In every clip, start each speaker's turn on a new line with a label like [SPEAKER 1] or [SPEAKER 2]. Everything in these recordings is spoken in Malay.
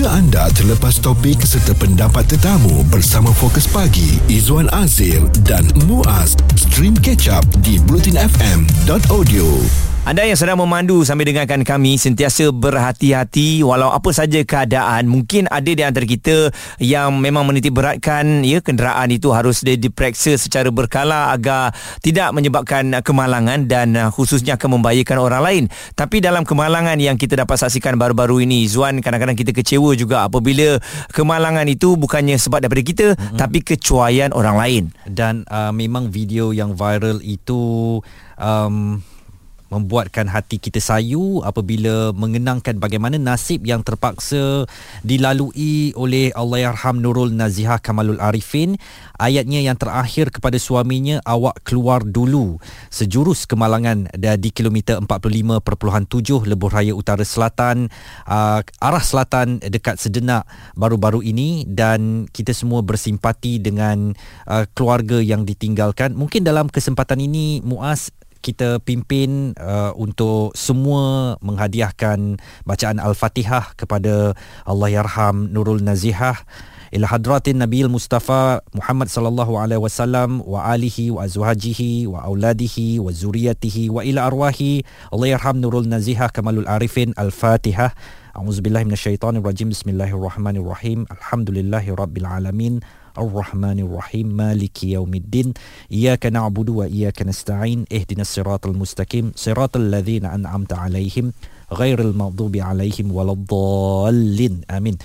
[SPEAKER 1] Jika anda terlepas topik serta pendapat tetamu bersama Fokus Pagi, Izwan Azir dan Muaz, stream catch up di blutinfm.audio.
[SPEAKER 2] Anda yang sedang memandu sambil dengarkan kami sentiasa berhati-hati walau apa saja keadaan. Mungkin ada di antara kita yang memang menitik beratkan ya kenderaan itu harus diperiksa secara berkala agar tidak menyebabkan kemalangan dan uh, khususnya akan membahayakan orang lain. Tapi dalam kemalangan yang kita dapat saksikan baru-baru ini, Zuan kadang-kadang kita kecewa juga apabila kemalangan itu bukannya sebab daripada kita mm-hmm. tapi kecuaian orang lain.
[SPEAKER 3] Dan uh, memang video yang viral itu um, membuatkan hati kita sayu apabila mengenangkan bagaimana nasib yang terpaksa dilalui oleh Allahyarham Nurul Nazihah Kamalul Arifin. Ayatnya yang terakhir kepada suaminya awak keluar dulu. Sejurus kemalangan di kilometer 45.7 Lebuh Raya Utara Selatan uh, arah selatan dekat Sedenak baru-baru ini. Dan kita semua bersimpati dengan uh, keluarga yang ditinggalkan. Mungkin dalam kesempatan ini Muaz kita pimpin uh, untuk semua menghadiahkan bacaan Al-Fatihah kepada Allahyarham Nurul Nazihah ila hadratin Nabi Mustafa Muhammad sallallahu alaihi wasallam wa alihi wa azwajihi wa auladihi wa zuriyatihi wa ila arwahi. Allahyarham Nurul Nazihah Kamalul Arifin Al-Fatihah. A'udzubillahi minasyaitonirrajim. Bismillahirrahmanirrahim. Alhamdulillahirabbil alamin Ar-Rahmanir Rahim Maliki Yaumiddin Iyyaka na'budu wa iyyaka nasta'in ihdinas siratal mustaqim siratal ladzina an'amta 'alaihim ghairil maghdubi 'alaihim waladdallin. Amin.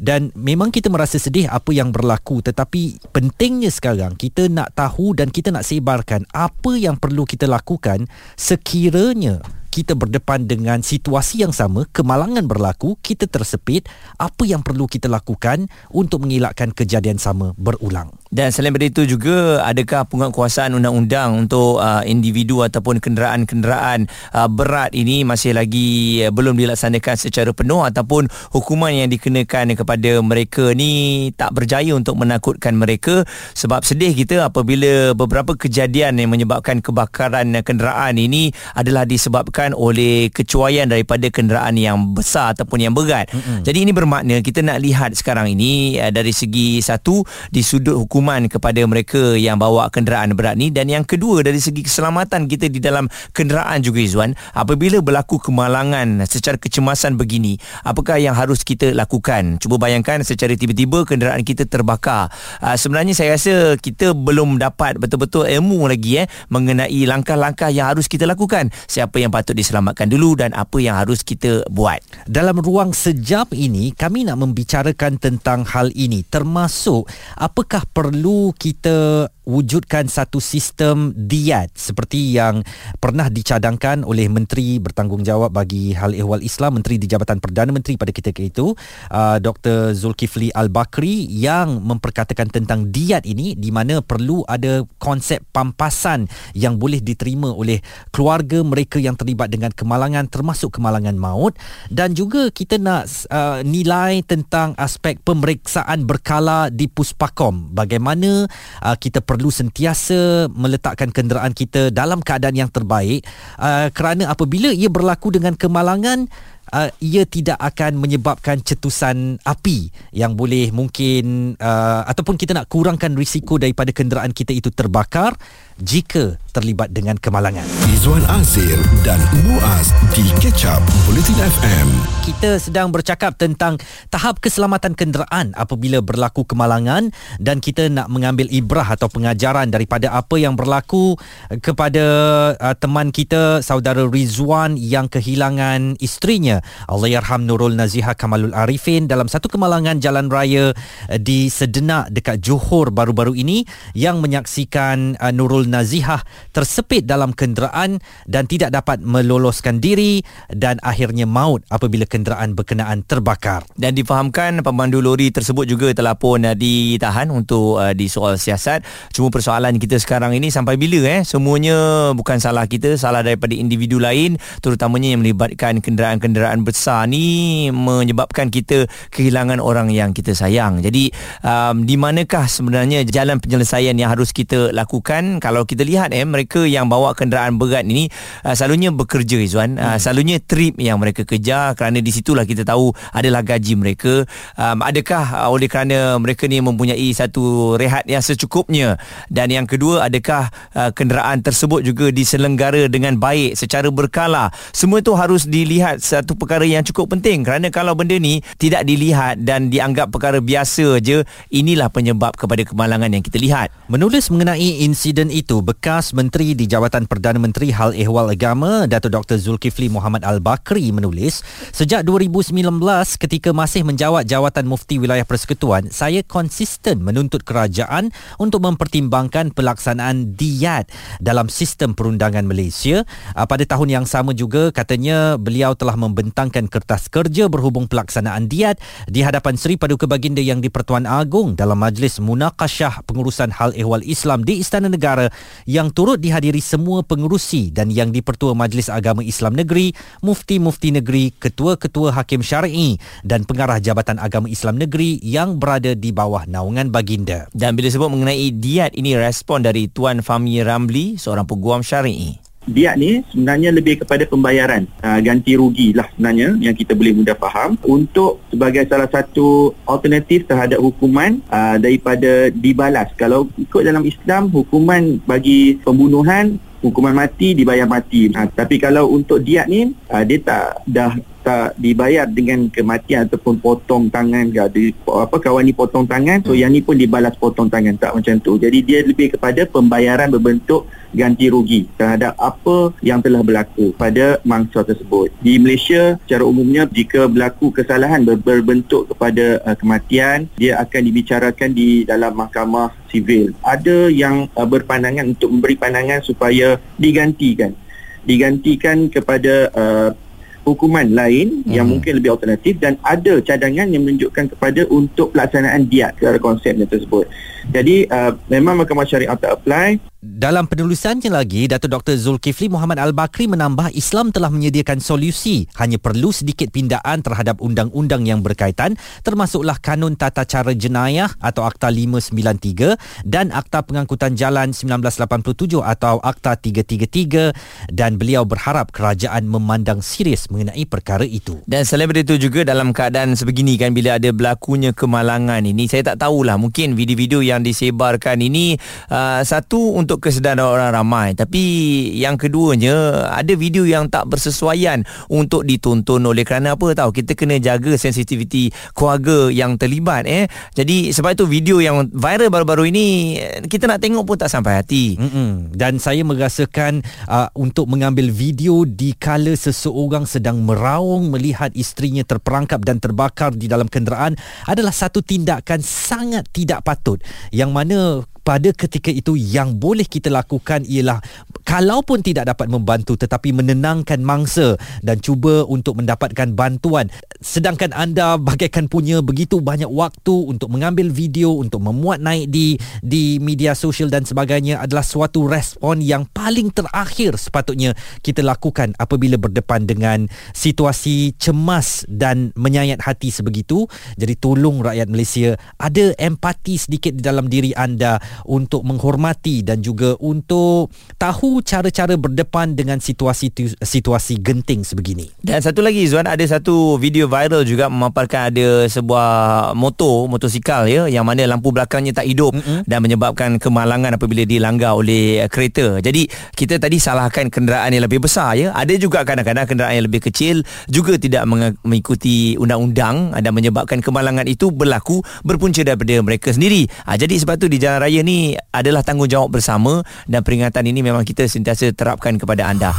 [SPEAKER 3] Dan memang kita merasa sedih apa yang berlaku tetapi pentingnya sekarang kita nak tahu dan kita nak sebarkan apa yang perlu kita lakukan sekiranya kita berdepan dengan situasi yang sama, kemalangan berlaku, kita tersepit, apa yang perlu kita lakukan untuk mengelakkan kejadian sama berulang?
[SPEAKER 2] Dan selain daripada itu juga adakah penguatkuasaan undang-undang untuk uh, individu ataupun kenderaan-kenderaan uh, berat ini masih lagi uh, belum dilaksanakan secara penuh ataupun hukuman yang dikenakan kepada mereka ni tak berjaya untuk menakutkan mereka sebab sedih kita apabila beberapa kejadian yang menyebabkan kebakaran kenderaan ini adalah disebabkan oleh kecuaian daripada kenderaan yang besar ataupun yang berat. Mm-hmm. Jadi ini bermakna kita nak lihat sekarang ini uh, dari segi satu di sudut hukum hukuman kepada mereka yang bawa kenderaan berat ni dan yang kedua dari segi keselamatan kita di dalam kenderaan juga Izwan apabila berlaku kemalangan secara kecemasan begini apakah yang harus kita lakukan cuba bayangkan secara tiba-tiba kenderaan kita terbakar uh, sebenarnya saya rasa kita belum dapat betul-betul ilmu lagi eh mengenai langkah-langkah yang harus kita lakukan siapa yang patut diselamatkan dulu dan apa yang harus kita buat.
[SPEAKER 3] Dalam ruang sejam ini kami nak membicarakan tentang hal ini termasuk apakah per perlu kita wujudkan satu sistem diat seperti yang pernah dicadangkan oleh menteri bertanggungjawab bagi hal ehwal Islam menteri di Jabatan Perdana Menteri pada ketika itu uh, Dr Zulkifli Al-Bakri yang memperkatakan tentang diat ini di mana perlu ada konsep pampasan yang boleh diterima oleh keluarga mereka yang terlibat dengan kemalangan termasuk kemalangan maut. Dan juga kita nak uh, nilai tentang aspek pemeriksaan berkala di Puspakom bagaimana uh, kita perlu sentiasa meletakkan kenderaan kita dalam keadaan yang terbaik uh, kerana apabila ia berlaku dengan kemalangan uh, ia tidak akan menyebabkan cetusan api yang boleh mungkin uh, ataupun kita nak kurangkan risiko daripada kenderaan kita itu terbakar jika terlibat dengan kemalangan.
[SPEAKER 1] Izwan Azir dan Muaz di Catch Up Bulletin FM.
[SPEAKER 3] Kita sedang bercakap tentang tahap keselamatan kenderaan apabila berlaku kemalangan dan kita nak mengambil ibrah atau pengajaran daripada apa yang berlaku kepada uh, teman kita saudara Rizwan yang kehilangan isterinya Allahyarham Nurul Nazihah Kamalul Arifin dalam satu kemalangan jalan raya uh, di Sedenak dekat Johor baru-baru ini yang menyaksikan uh, Nurul Nazihah tersepit dalam kenderaan dan tidak dapat meloloskan diri dan akhirnya maut apabila kenderaan berkenaan terbakar.
[SPEAKER 2] Dan difahamkan pemandu lori tersebut juga telah pun uh, ditahan untuk uh, di soal siasat. Cuma persoalan kita sekarang ini sampai bila eh semuanya bukan salah kita, salah daripada individu lain terutamanya yang melibatkan kenderaan-kenderaan besar ni menyebabkan kita kehilangan orang yang kita sayang. Jadi um, di manakah sebenarnya jalan penyelesaian yang harus kita lakukan kalau kalau kita lihat eh mereka yang bawa kenderaan berat ini uh, selalunya bekerja Izwan uh, selalunya trip yang mereka kejar. Kerana di situlah kita tahu adalah gaji mereka. Um, adakah uh, oleh kerana mereka ni mempunyai satu rehat yang secukupnya? Dan yang kedua adakah uh, kenderaan tersebut juga diselenggara dengan baik secara berkala? Semua itu harus dilihat satu perkara yang cukup penting. Kerana kalau benda ni tidak dilihat dan dianggap perkara biasa je inilah penyebab kepada kemalangan yang kita lihat.
[SPEAKER 3] Menulis mengenai insiden itu, bekas Menteri di Jawatan Perdana Menteri Hal Ehwal Agama, Dato Dr. Zulkifli Muhammad Al-Bakri menulis, sejak 2019 ketika masih menjawat jawatan Mufti Wilayah Persekutuan, saya konsisten menuntut kerajaan untuk mempertimbangkan pelaksanaan diat dalam sistem perundangan Malaysia. Ah, pada tahun yang sama juga, katanya beliau telah membentangkan kertas kerja berhubung pelaksanaan diat di hadapan Seri Paduka Baginda yang di-Pertuan Agong dalam Majlis Munakashah Pengurusan Hal Ehwal Islam di Istana Negara yang turut dihadiri semua pengurusi dan yang dipertua Majlis Agama Islam Negeri, mufti-mufti negeri, ketua-ketua hakim syar'i dan pengarah Jabatan Agama Islam Negeri yang berada di bawah naungan baginda.
[SPEAKER 2] dan bila sebut mengenai diat ini respon dari Tuan Fahmi Ramli seorang peguam syar'i
[SPEAKER 4] Diat ni sebenarnya lebih kepada pembayaran uh, ganti rugi lah sebenarnya yang kita boleh mudah faham untuk sebagai salah satu alternatif terhadap hukuman uh, daripada dibalas. Kalau ikut dalam Islam hukuman bagi pembunuhan hukuman mati dibayar mati. Ha, tapi kalau untuk diat ni uh, dia tak dah tak dibayar dengan kematian ataupun potong tangan ke ada apa kawan ni potong tangan so yang ni pun dibalas potong tangan tak macam tu. Jadi dia lebih kepada pembayaran berbentuk ganti rugi terhadap apa yang telah berlaku pada mangsa tersebut. Di Malaysia secara umumnya jika berlaku kesalahan ber- berbentuk kepada uh, kematian dia akan dibicarakan di dalam mahkamah sivil. Ada yang uh, berpandangan untuk memberi pandangan supaya digantikan. Digantikan kepada uh, hukuman lain hmm. yang mungkin lebih alternatif dan ada cadangan yang menunjukkan kepada untuk pelaksanaan diat secara konsepnya tersebut. Jadi uh, memang mahkamah syariah tak apply
[SPEAKER 3] Dalam penulisannya lagi, Dato Dr. Zulkifli Muhammad Al-Bakri menambah Islam telah menyediakan solusi. Hanya perlu sedikit pindaan terhadap undang-undang yang berkaitan termasuklah Kanun Tata Cara Jenayah atau Akta 593 dan Akta Pengangkutan Jalan 1987 atau Akta 333 dan beliau berharap kerajaan memandang serius mengenai perkara itu.
[SPEAKER 2] Dan selain daripada itu juga dalam keadaan sebegini kan bila ada berlakunya kemalangan ini saya tak tahulah mungkin video-video yang disebarkan ini uh, satu untuk kesedaran orang ramai. Tapi yang keduanya ada video yang tak bersesuaian untuk ditonton oleh kerana apa tahu kita kena jaga sensitiviti keluarga yang terlibat eh. Jadi sebab itu video yang viral baru-baru ini kita nak tengok pun tak sampai hati.
[SPEAKER 3] Mm-mm. Dan saya merasakan uh, untuk mengambil video di kala seseorang sedang meraung melihat isterinya terperangkap dan terbakar di dalam kenderaan adalah satu tindakan sangat tidak patut yang mana pada ketika itu yang boleh kita lakukan ialah kalaupun tidak dapat membantu tetapi menenangkan mangsa dan cuba untuk mendapatkan bantuan. Sedangkan anda bagaikan punya begitu banyak waktu untuk mengambil video untuk memuat naik di di media sosial dan sebagainya adalah suatu respon yang paling terakhir sepatutnya kita lakukan apabila berdepan dengan situasi cemas dan menyayat hati sebegitu. Jadi tolong rakyat Malaysia ada empati sedikit di dalam diri anda untuk menghormati dan juga untuk tahu cara-cara berdepan dengan situasi situasi genting sebegini.
[SPEAKER 2] Dan satu lagi Zuan ada satu video viral juga memaparkan ada sebuah motor motosikal ya yang mana lampu belakangnya tak hidup mm-hmm. dan menyebabkan kemalangan apabila dilanggar oleh kereta. Jadi kita tadi salahkan kenderaan yang lebih besar ya. Ada juga kadang-kadang kenderaan yang lebih kecil juga tidak mengikuti undang-undang dan menyebabkan kemalangan itu berlaku berpunca daripada mereka sendiri. Ha, jadi sebab tu di jalan raya ni adalah tanggungjawab bersama dan peringatan ini memang kita sentiasa terapkan kepada anda.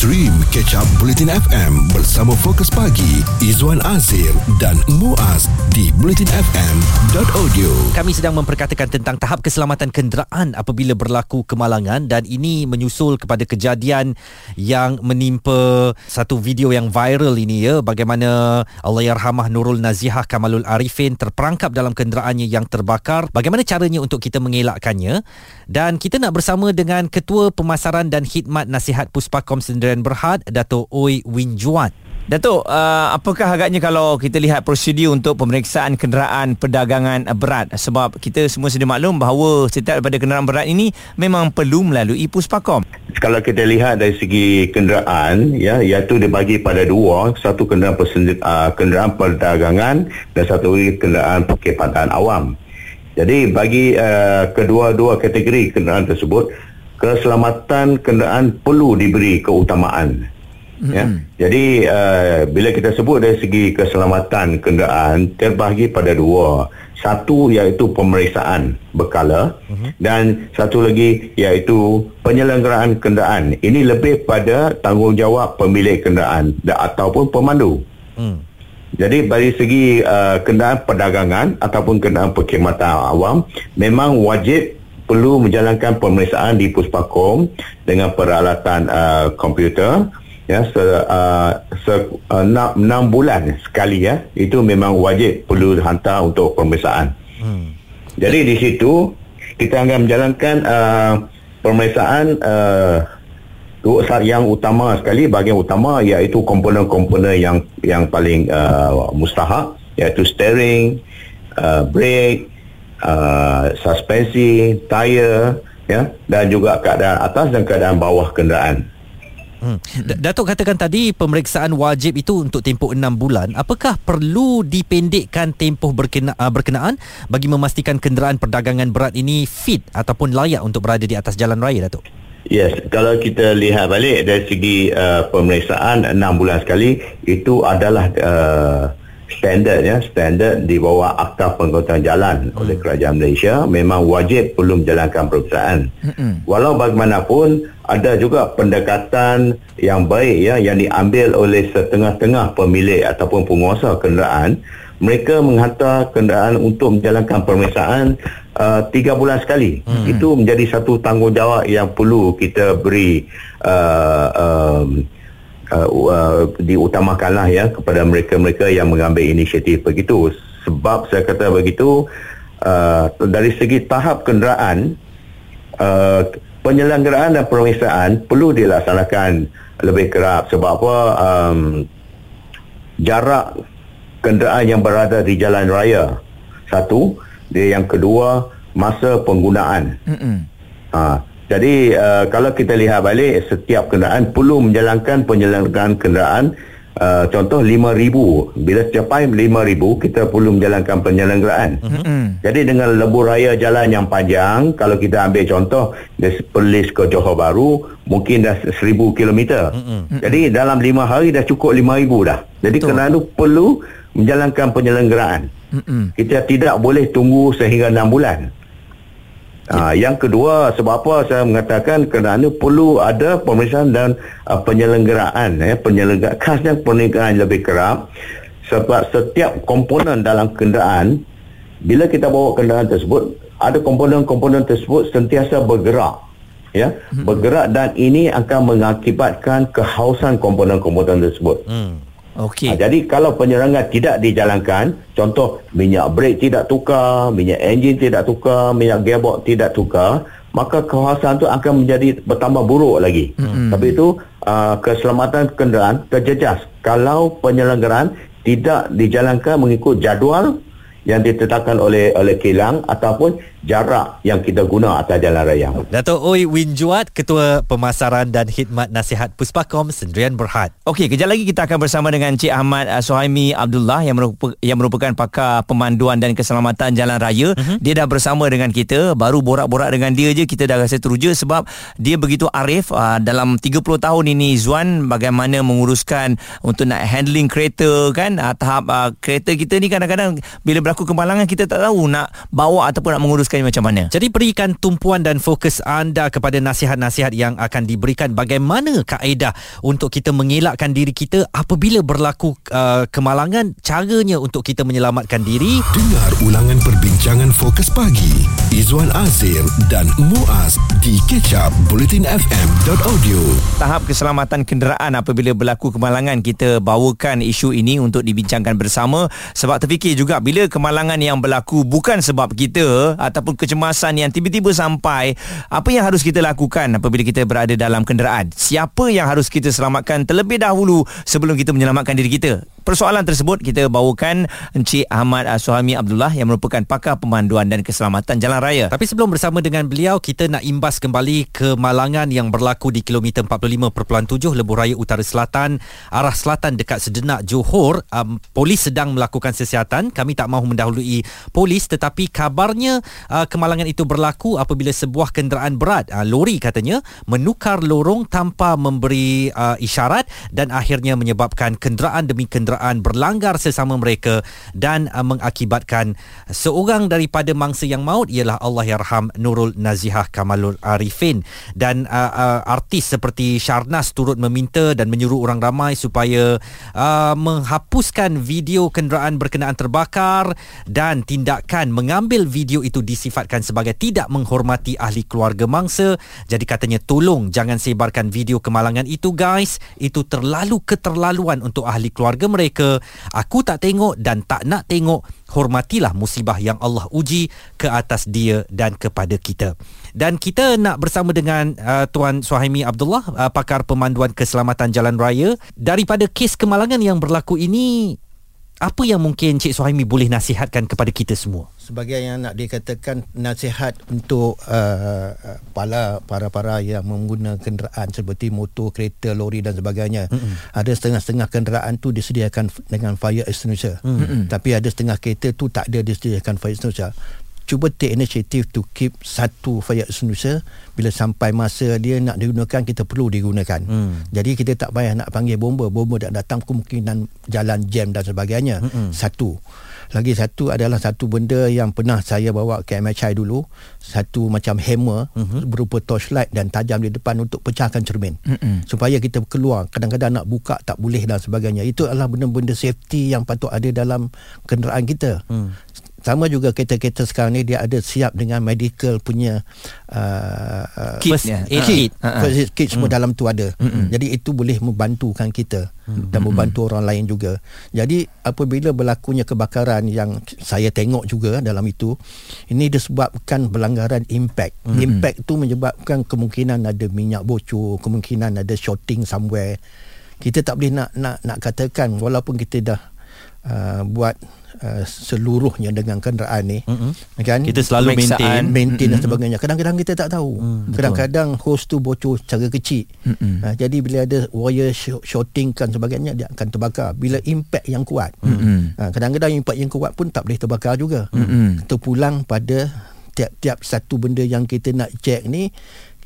[SPEAKER 1] Stream Catch Up Bulletin FM bersama Fokus Pagi Izwan Azir dan Muaz di bulletinfm.audio.
[SPEAKER 3] Kami sedang memperkatakan tentang tahap keselamatan kenderaan apabila berlaku kemalangan dan ini menyusul kepada kejadian yang menimpa satu video yang viral ini ya bagaimana Allahyarhamah Nurul Nazihah Kamalul Arifin terperangkap dalam kenderaannya yang terbakar. Bagaimana caranya untuk kita mengelakkannya? Dan kita nak bersama dengan Ketua Pemasaran dan Khidmat Nasihat Puspakom Sendirian Berhad Dato' Oi Win Juan.
[SPEAKER 2] Datuk, uh, apakah agaknya kalau kita lihat prosedur untuk pemeriksaan kenderaan perdagangan berat sebab kita semua sedia maklum bahawa setiap daripada kenderaan berat ini memang perlu melalui Puspakom.
[SPEAKER 5] Kalau kita lihat dari segi kenderaan ya iaitu dibagi pada dua, satu kenderaan persendi, uh, kenderaan perdagangan dan satu lagi kenderaan perkhidmatan awam. Jadi bagi uh, kedua-dua kategori kenderaan tersebut keselamatan kenderaan perlu diberi keutamaan. Mm-hmm. Ya. Jadi uh, bila kita sebut dari segi keselamatan kenderaan terbahagi pada dua. Satu iaitu pemeriksaan berkala mm-hmm. dan satu lagi iaitu penyelenggaraan kenderaan. Ini lebih pada tanggungjawab pemilik kenderaan dan ataupun pemandu. Mm. Jadi dari segi uh, kenderaan perdagangan ataupun kenderaan perkhidmatan awam memang wajib perlu menjalankan pemeriksaan di Puspakom dengan peralatan uh, komputer ya se, uh, se uh, enam, enam bulan sekali ya itu memang wajib perlu hantar untuk pemeriksaan. Hmm. Jadi di situ kita akan menjalankan uh, pemeriksaan uh, yang utama sekali bahagian utama iaitu komponen-komponen yang yang paling uh, mustahak iaitu steering, uh, brake, uh, suspensi, tayar ya dan juga keadaan atas dan keadaan bawah kenderaan.
[SPEAKER 3] Hmm. Datuk katakan tadi pemeriksaan wajib itu untuk tempoh 6 bulan. Apakah perlu dipendekkan tempoh berkena, uh, berkenaan bagi memastikan kenderaan perdagangan berat ini fit ataupun layak untuk berada di atas jalan raya Datuk?
[SPEAKER 5] Yes, kalau kita lihat balik dari segi uh, pemeriksaan 6 bulan sekali itu adalah uh, standard ya standard di bawah akta pengangkutan jalan hmm. oleh kerajaan Malaysia memang wajib perlu menjalankan pemeriksaan hmm. walau bagaimanapun ada juga pendekatan yang baik ya yang diambil oleh setengah-tengah pemilik ataupun penguasa kenderaan mereka menghantar kenderaan untuk menjalankan pemeriksaan uh, tiga bulan sekali. Hmm. Itu menjadi satu tanggungjawab yang perlu kita beri uh, um, uh, uh, diutamakanlah ya kepada mereka-mereka yang mengambil inisiatif begitu sebab saya kata begitu uh, dari segi tahap kenderaan uh, penyelenggaraan dan pemeriksaan perlu dilaksanakan lebih kerap sebab apa um, jarak kenderaan yang berada di jalan raya satu dia yang kedua masa penggunaan uh, jadi uh, kalau kita lihat balik setiap kenderaan perlu menjalankan penyelenggaraan kenderaan uh, contoh 5000 bila capai 5000 kita perlu menjalankan penyelenggaraan. Mm-hmm. Jadi dengan lebuh raya jalan yang panjang kalau kita ambil contoh dari Perlis ke Johor Bahru mungkin dah 1000 km. Mm-hmm. Jadi dalam 5 hari dah cukup 5000 dah. Jadi Betul. kenderaan itu perlu menjalankan penyelenggaraan. Mm-hmm. Kita tidak boleh tunggu sehingga 6 bulan. Ha, yang kedua sebab apa saya mengatakan kerana perlu ada pemeriksaan dan uh, penyelenggaraan ya penyelenggaraan khasnya penyelenggaraan lebih kerap sebab setiap komponen dalam kenderaan bila kita bawa kenderaan tersebut ada komponen-komponen tersebut sentiasa bergerak ya hmm. bergerak dan ini akan mengakibatkan kehausan komponen-komponen tersebut hmm. Okey. Ha, jadi kalau penyerangan tidak dijalankan, contoh minyak brake tidak tukar, minyak enjin tidak tukar, minyak gearbox tidak tukar, maka kawasan itu akan menjadi bertambah buruk lagi. Mm-hmm. Tapi itu uh, keselamatan kenderaan terjejas kalau penyelenggaraan tidak dijalankan mengikut jadual yang ditetapkan oleh oleh kilang ataupun jarak yang kita guna atas jalan raya.
[SPEAKER 3] Dato' Oi Win Juat, Ketua Pemasaran dan Khidmat Nasihat Puspakom Sendirian Berhad.
[SPEAKER 2] Okey, kejap lagi kita akan bersama dengan Cik Ahmad uh, Suhaimi Abdullah yang merupakan, yang merupakan pakar pemanduan dan keselamatan jalan raya. Uh-huh. Dia dah bersama dengan kita, baru borak-borak dengan dia je kita dah rasa teruja sebab dia begitu arif uh, dalam 30 tahun ini Zuan bagaimana menguruskan untuk nak handling kereta kan uh, tahap uh, kereta kita ni kadang-kadang bila berlaku kemalangan kita tak tahu nak bawa ataupun nak mengurus meneruskan macam mana?
[SPEAKER 3] Jadi berikan tumpuan dan fokus anda kepada nasihat-nasihat yang akan diberikan bagaimana kaedah untuk kita mengelakkan diri kita apabila berlaku uh, kemalangan caranya untuk kita menyelamatkan diri.
[SPEAKER 1] Dengar ulangan perbincangan fokus pagi Izwan Azir dan Muaz di kecap bulletinfm.audio.
[SPEAKER 2] Tahap keselamatan kenderaan apabila berlaku kemalangan kita bawakan isu ini untuk dibincangkan bersama sebab terfikir juga bila kemalangan yang berlaku bukan sebab kita atau ataupun kecemasan yang tiba-tiba sampai apa yang harus kita lakukan apabila kita berada dalam kenderaan siapa yang harus kita selamatkan terlebih dahulu sebelum kita menyelamatkan diri kita persoalan tersebut kita bawakan Encik Ahmad uh, Suhami Abdullah yang merupakan pakar pemanduan dan keselamatan jalan raya.
[SPEAKER 3] Tapi sebelum bersama dengan beliau kita nak imbas kembali kemalangan yang berlaku di kilometer 45.7 Lebuh Raya Utara Selatan arah selatan dekat Sedenak Johor. Um, polis sedang melakukan siasatan. Kami tak mahu mendahului polis tetapi kabarnya uh, kemalangan itu berlaku apabila sebuah kenderaan berat uh, lori katanya menukar lorong tanpa memberi uh, isyarat dan akhirnya menyebabkan kenderaan demi kenderaan berlanggar sesama mereka dan uh, mengakibatkan seorang daripada mangsa yang maut ialah Allah Yarham Nurul Nazihah Kamalul Arifin. Dan uh, uh, artis seperti Sharnas turut meminta dan menyuruh orang ramai supaya uh, menghapuskan video kenderaan berkenaan terbakar dan tindakan mengambil video itu disifatkan sebagai tidak menghormati ahli keluarga mangsa jadi katanya tolong jangan sebarkan video kemalangan itu guys itu terlalu keterlaluan untuk ahli keluarga mereka aku tak tengok dan tak nak tengok hormatilah musibah yang Allah uji ke atas dia dan kepada kita. Dan kita nak bersama dengan uh, Tuan Suhaimi Abdullah, uh, pakar pemanduan keselamatan jalan raya. Daripada kes kemalangan yang berlaku ini, apa yang mungkin Cik Suhaimi boleh nasihatkan kepada kita semua?
[SPEAKER 6] Sebagai yang nak dikatakan nasihat untuk uh, para para-para yang menggunakan kenderaan seperti motor, kereta, lori dan sebagainya. Mm-hmm. Ada setengah-setengah kenderaan tu disediakan dengan fire extinguisher. Mm-hmm. Tapi ada setengah kereta tu tak ada disediakan fire extinguisher cuba take initiative to keep satu fire extinguisher. Bila sampai masa dia nak digunakan kita perlu digunakan. Hmm. jadi kita tak payah nak panggil bomba. Bomba tak datang kemungkinan jalan jam dan sebagainya. Hmm. satu. Lagi satu adalah satu benda yang pernah saya bawa ke MHI dulu. Satu macam hammer mm-hmm. berupa torchlight dan tajam di depan untuk pecahkan cermin. Mm-hmm. supaya kita keluar kadang-kadang nak buka tak boleh dan sebagainya. Itu adalah benda-benda safety yang patut ada dalam kenderaan kita. Mm sama juga kereta-kereta sekarang ni dia ada siap dengan medical punya uh, uh
[SPEAKER 2] kit, first
[SPEAKER 6] yeah. kit, uh-huh. first kit semua mm. dalam tu ada mm-hmm. jadi itu boleh membantukan kita mm-hmm. dan membantu orang lain juga jadi apabila berlakunya kebakaran yang saya tengok juga dalam itu ini disebabkan pelanggaran impact mm-hmm. impact tu menyebabkan kemungkinan ada minyak bocor kemungkinan ada shorting somewhere kita tak boleh nak nak nak katakan walaupun kita dah uh, buat Uh, seluruhnya dengan kenderaan ni mm-hmm. kan
[SPEAKER 3] kita selalu maintain
[SPEAKER 6] maintain mm-hmm. dan sebagainya kadang-kadang kita tak tahu mm, kadang-kadang hose tu bocor secara kecil mm-hmm. uh, jadi bila ada wire shorting kan sebagainya dia akan terbakar bila impact yang kuat mm-hmm. uh, kadang-kadang impact yang kuat pun tak boleh terbakar juga mm-hmm. kita pulang pada tiap-tiap satu benda yang kita nak check ni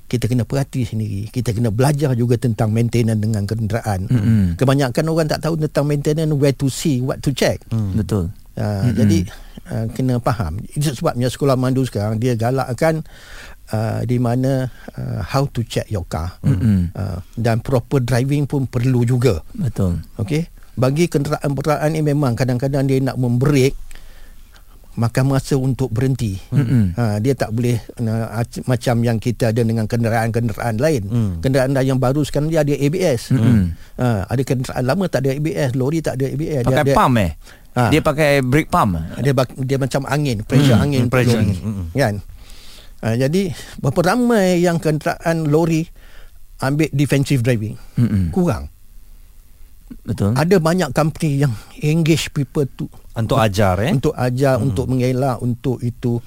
[SPEAKER 6] kita kena perhati sendiri kita kena belajar juga tentang maintenance dengan kenderaan mm-hmm. kebanyakan orang tak tahu tentang maintenance where to see what to check
[SPEAKER 2] mm. betul
[SPEAKER 6] uh, mm-hmm. jadi uh, kena faham itu sebabnya sekolah mandu sekarang dia galakkan uh, di mana uh, how to check your car mm-hmm. uh, dan proper driving pun perlu juga
[SPEAKER 2] betul
[SPEAKER 6] okey bagi kenderaan-kenderaan ini memang kadang-kadang dia nak membrake makan masa untuk berhenti. Mm-hmm. Ha, dia tak boleh uh, macam yang kita ada dengan kenderaan-kenderaan lain. Mm. Kenderaan yang baru sekarang dia ada ABS. Mm-hmm. Ha, ada kenderaan lama tak ada ABS, lori tak ada ABS.
[SPEAKER 2] Pakai
[SPEAKER 6] dia
[SPEAKER 2] pump eh? Ha. Dia pakai brake pump.
[SPEAKER 6] Dia dia macam angin, pressure mm. angin, pressure angin. Mm-hmm. Kan? Ha, jadi berapa ramai yang kenderaan lori ambil defensive driving? Mm-hmm. Kurang.
[SPEAKER 2] Betul.
[SPEAKER 6] Ada banyak company yang engage people tu
[SPEAKER 3] untuk ajar eh
[SPEAKER 6] untuk ajar hmm. untuk mengelak untuk itu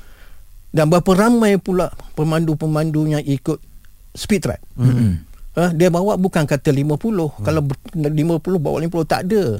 [SPEAKER 6] dan berapa ramai pula pemandu-pemandu yang ikut speed trap hmm. ha, dia bawa bukan kata 50 hmm. kalau 50 bawa 50 tak ada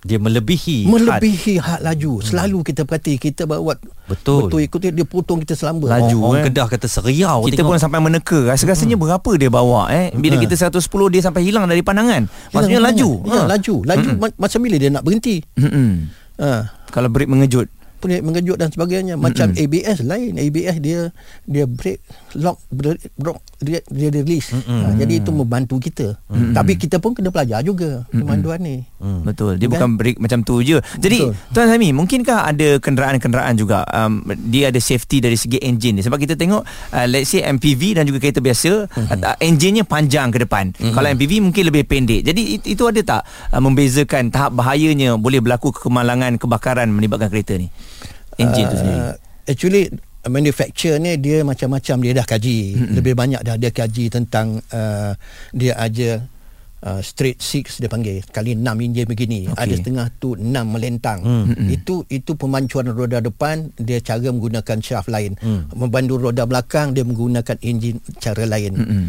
[SPEAKER 3] dia melebihi
[SPEAKER 6] melebihi had. had laju selalu hmm. kita perhati kita bawa
[SPEAKER 3] betul
[SPEAKER 6] betul ikut dia, potong kita selamba
[SPEAKER 3] laju oh, orang eh. kedah kata seriau
[SPEAKER 2] kita tengok. pun sampai meneka rasa-rasanya hmm. berapa dia bawa eh bila hmm. kita 110 dia sampai hilang dari pandangan maksudnya hilang laju
[SPEAKER 6] ya, ha. laju laju hmm. macam bila dia nak berhenti
[SPEAKER 2] hmm. ha. kalau break mengejut
[SPEAKER 6] pelik mengejut dan sebagainya macam mm-hmm. ABS lain ABS dia dia break lock break, dia dia release mm-hmm. ha, jadi itu membantu kita mm-hmm. tapi kita pun kena belajar juga mm-hmm. pemanduan ni
[SPEAKER 2] mm. betul dia kan? bukan break macam tu je jadi betul. tuan Sami mungkinkah ada kenderaan-kenderaan juga um, dia ada safety dari segi enjin ni sebab kita tengok uh, let's say MPV dan juga kereta biasa mm-hmm. uh, enjinnya panjang ke depan mm-hmm. kalau MPV mungkin lebih pendek jadi it, itu ada tak uh, membezakan tahap bahayanya boleh berlaku kemalangan kebakaran melibatkan kereta ni enjin uh, tu sendiri
[SPEAKER 6] actually manufacturer ni dia macam-macam dia dah kaji mm-hmm. lebih banyak dah dia kaji tentang uh, dia aja uh, straight six dia panggil kali 6 enjin begini okay. ada setengah tu 6 melentang
[SPEAKER 2] Mm-mm.
[SPEAKER 6] itu itu pemancuran roda depan dia cara menggunakan shaft lain
[SPEAKER 2] Mm.
[SPEAKER 6] membantu roda belakang dia menggunakan enjin cara lain
[SPEAKER 2] Mm-mm.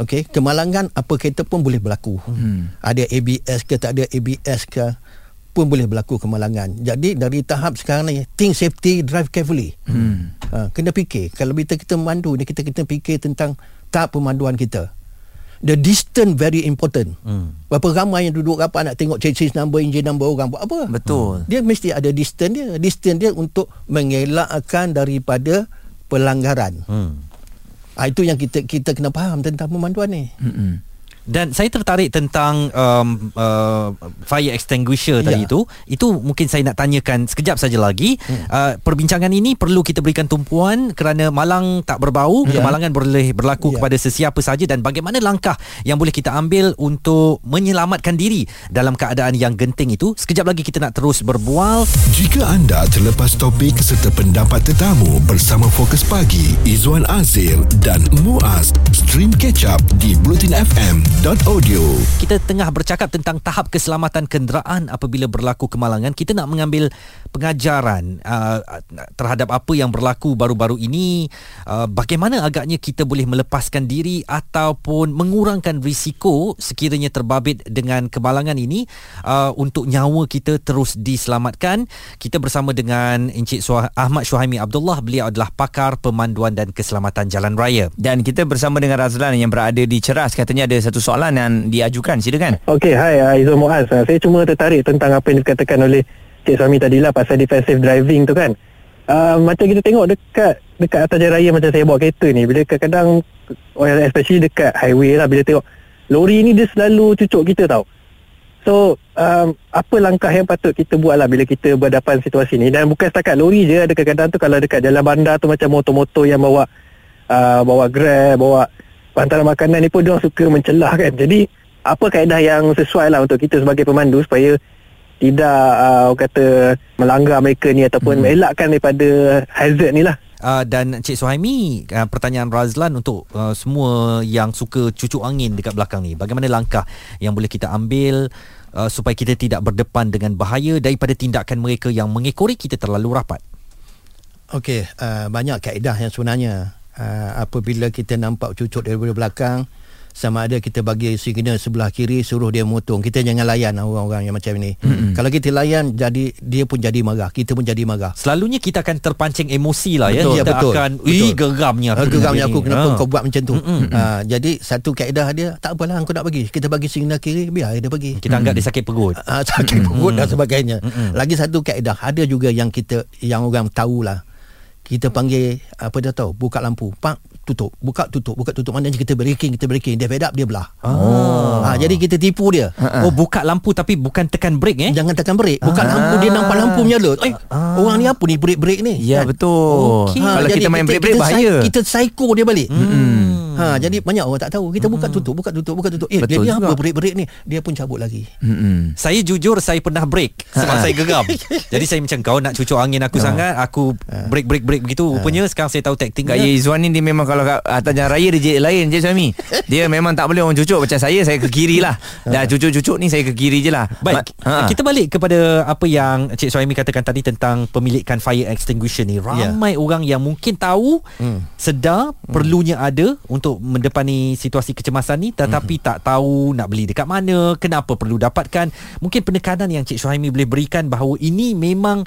[SPEAKER 6] Okey, kemalangan apa kereta pun boleh berlaku. Hmm. Ada ABS ke tak ada ABS ke pun boleh berlaku kemalangan. Jadi dari tahap sekarang ni think safety, drive carefully. Hmm. Ha, kena fikir kalau kita kita memandu ni kita kita fikir tentang tahap pemanduan kita. The distance very important. Hmm. Berapa ramai yang duduk rapat nak tengok chassis number, engine number orang buat apa?
[SPEAKER 2] Betul.
[SPEAKER 6] Dia mesti ada distance dia. Distance dia untuk mengelakkan daripada pelanggaran.
[SPEAKER 3] Hmm.
[SPEAKER 6] Ha, itu yang kita kita kena faham tentang pemanduan ni.
[SPEAKER 2] Mm-mm.
[SPEAKER 3] Dan saya tertarik tentang um, uh, fire extinguisher tadi
[SPEAKER 6] Ya.
[SPEAKER 3] itu. Itu mungkin saya nak tanyakan sekejap saja lagi.
[SPEAKER 6] Hmm.
[SPEAKER 3] Uh, perbincangan ini perlu kita berikan tumpuan kerana malang tak berbau,
[SPEAKER 6] Ya.
[SPEAKER 3] kemalangan boleh berlaku
[SPEAKER 6] Ya.
[SPEAKER 3] kepada sesiapa saja dan bagaimana langkah yang boleh kita ambil untuk menyelamatkan diri dalam keadaan yang genting itu. Sekejap lagi kita nak terus berbual.
[SPEAKER 1] Jika anda terlepas topik serta pendapat tetamu bersama Fokus Pagi, Izwan Azir dan Muaz, stream catch up di blutinfm.audio.
[SPEAKER 3] Kita tengah bercakap tentang tahap keselamatan kenderaan apabila berlaku kemalangan. Kita nak mengambil pengajaran uh, terhadap apa yang berlaku baru-baru ini. Uh, bagaimana agaknya kita boleh melepaskan diri ataupun mengurangkan risiko sekiranya terbabit dengan kemalangan ini uh, untuk nyawa kita terus diselamatkan. Kita bersama dengan Encik Suha- Ahmad Syuhaimi Abdullah. Beliau adalah pakar pemanduan dan keselamatan jalan raya.
[SPEAKER 2] Dan kita bersama dengan Razlan yang berada di Ceras. Katanya ada satu soalan yang diajukan. Silakan.
[SPEAKER 7] Okey, hai uh, Izul Muaz. Uh, saya cuma tertarik tentang apa yang dikatakan oleh Cik Suami tadi lah pasal defensive driving tu kan. Uh, macam kita tengok dekat dekat atas jalan raya macam saya bawa kereta ni bila kadang-kadang especially dekat highway lah bila tengok lori ni dia selalu cucuk kita tau. So um, apa langkah yang patut kita buat lah bila kita berhadapan situasi ni dan bukan setakat lori je ada kadang-kadang tu kalau dekat jalan bandar tu macam motor-motor yang bawa uh, bawa grab, bawa hantaran makanan ni pun dia suka mencelah kan. Jadi apa kaedah yang sesuai lah untuk kita sebagai pemandu supaya tidak uh, orang kata melanggar mereka ni ataupun hmm. elakkan daripada hazard ni lah.
[SPEAKER 3] Uh, dan Cik Suhaimi uh, pertanyaan Razlan untuk uh, semua yang suka cucuk angin dekat belakang ni bagaimana langkah yang boleh kita ambil uh, supaya kita tidak berdepan dengan bahaya daripada tindakan mereka yang mengekori kita terlalu rapat
[SPEAKER 6] Okey, uh, banyak kaedah yang sebenarnya uh, apabila kita nampak cucuk daripada belakang sama ada kita bagi signal sebelah kiri suruh dia motong. Kita jangan layan orang-orang yang macam ni. Mm-hmm. Kalau kita layan jadi dia pun jadi marah, kita pun jadi marah.
[SPEAKER 3] selalunya kita akan terpancing emosi lah
[SPEAKER 6] Betul,
[SPEAKER 3] ya
[SPEAKER 6] ya,
[SPEAKER 3] kita
[SPEAKER 6] betul,
[SPEAKER 3] akan
[SPEAKER 6] betul.
[SPEAKER 3] ih geramnya
[SPEAKER 6] Ah, geramnya aku
[SPEAKER 3] ni."
[SPEAKER 6] kenapa
[SPEAKER 3] Ha.
[SPEAKER 6] kau buat macam tu. Uh, jadi satu kaedah dia tak apalah kau nak bagi. Kita bagi signal kiri biar dia bagi.
[SPEAKER 3] kita anggap dia sakit perut
[SPEAKER 6] uh, sakit perut dan sebagainya. Lagi satu kaedah ada juga yang kita yang orang tahulah. Kita panggil apa dia tahu buka lampu pak tutup buka tutup buka tutup maknanya kita braking kita braking dia fed up dia belah oh. ha, jadi kita tipu dia
[SPEAKER 3] oh buka lampu tapi bukan tekan brake eh
[SPEAKER 6] jangan tekan brake buka lampu dia nampak lampu menyala eh orang ni apa ni brake-brake ni
[SPEAKER 2] Ya, betul.
[SPEAKER 3] Okey.
[SPEAKER 2] Kalau
[SPEAKER 6] jadi
[SPEAKER 2] kita main break-break
[SPEAKER 6] kita,
[SPEAKER 2] bahaya.
[SPEAKER 6] Kita psycho dia balik. Hmm. Ha jadi banyak orang tak tahu. Kita buka tutup, buka tutup, buka tutup. Eh
[SPEAKER 2] Betul
[SPEAKER 6] dia ni apa break-break ni? Dia pun cabut lagi.
[SPEAKER 2] Mm-mm.
[SPEAKER 3] Saya jujur saya pernah break sebab saya geram. Jadi saya macam kau nak cucuk angin aku sangat, aku break break break begitu. Rupanya sekarang saya tahu taktik
[SPEAKER 2] Kak Ye Izzuan ni dia memang kalau kat atas jalan raya dia lain je suami. Dia memang tak boleh orang cucuk macam saya saya ke kiri lah. Dah cucuk-cucuk ni saya ke kiri je lah.
[SPEAKER 3] Baik,
[SPEAKER 2] Ma- ha.
[SPEAKER 3] kita balik kepada apa yang Cik Suhaimi katakan tadi tentang pemilikan fire extinguisher ni. Ramai orang yang mungkin tahu, hmm. sedar hmm. perlunya ada untuk mendepani situasi kecemasan ni tetapi hmm. tak tahu nak beli dekat mana, kenapa perlu dapatkan. Mungkin penekanan yang Cik Suhaimi boleh berikan bahawa ini memang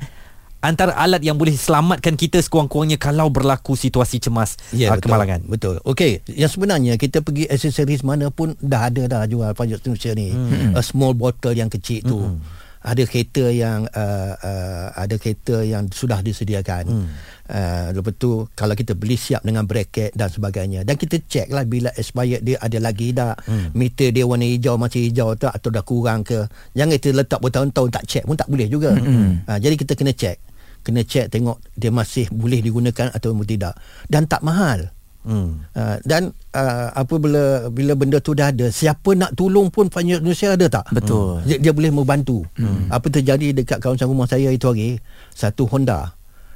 [SPEAKER 3] antara alat yang boleh selamatkan kita sekurang-kurangnya kalau berlaku situasi cemas
[SPEAKER 6] Ya,
[SPEAKER 3] uh,
[SPEAKER 6] betul.
[SPEAKER 3] kemalangan.
[SPEAKER 6] Betul. Okey, yang sebenarnya kita pergi aksesoris mana pun dah ada dah jual fire extinguisher ni. Hmm. A small bottle yang kecil tu. Hmm. Ada kereta yang uh, uh, ada kereta yang sudah disediakan. Hmm. Uh, lepas tu kalau kita beli siap dengan bracket dan sebagainya dan kita check lah bila expired dia ada lagi tak hmm. meter dia warna hijau masih hijau tak atau dah kurang ke jangan kita letak bertahun-tahun tak check pun tak boleh juga hmm. uh, jadi kita kena check kena check tengok dia masih boleh digunakan atau tidak dan tak mahal
[SPEAKER 3] Hmm.
[SPEAKER 6] Uh, dan uh, apabila bila benda tu dah ada siapa nak tolong pun Fire Indonesia ada tak
[SPEAKER 2] Betul.
[SPEAKER 6] dia, dia boleh membantu hmm. apa terjadi dekat kawasan rumah saya itu hari satu Honda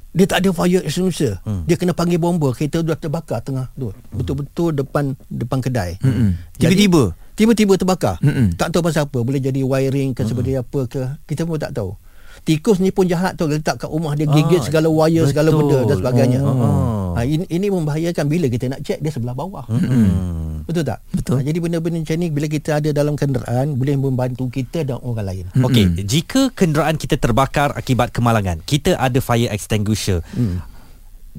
[SPEAKER 6] dia tak ada fire extinguisher hmm. dia kena panggil bomber kereta dah terbakar tengah tu betul-betul depan depan kedai
[SPEAKER 2] Mm-mm.
[SPEAKER 6] Jadi,
[SPEAKER 2] Tiba-tiba?
[SPEAKER 6] tiba-tiba terbakar
[SPEAKER 2] Mm-mm.
[SPEAKER 6] tak tahu pasal apa boleh jadi wiring ke seperti apa ke kita pun tak tahu tikus ni pun jahat tu letak kat rumah dia gigit
[SPEAKER 3] Ah,
[SPEAKER 6] segala wire segala
[SPEAKER 3] betul.
[SPEAKER 6] benda dan sebagainya
[SPEAKER 3] Oh.
[SPEAKER 6] ha, ini, ini membahayakan bila kita nak check dia sebelah bawah
[SPEAKER 3] Hmm.
[SPEAKER 6] betul tak
[SPEAKER 2] Betul.
[SPEAKER 6] Ha, jadi benda-benda macam ni bila kita ada dalam kenderaan boleh membantu kita dan orang lain
[SPEAKER 3] Okey, jika kenderaan kita terbakar akibat kemalangan, kita ada fire extinguisher.
[SPEAKER 6] Hmm.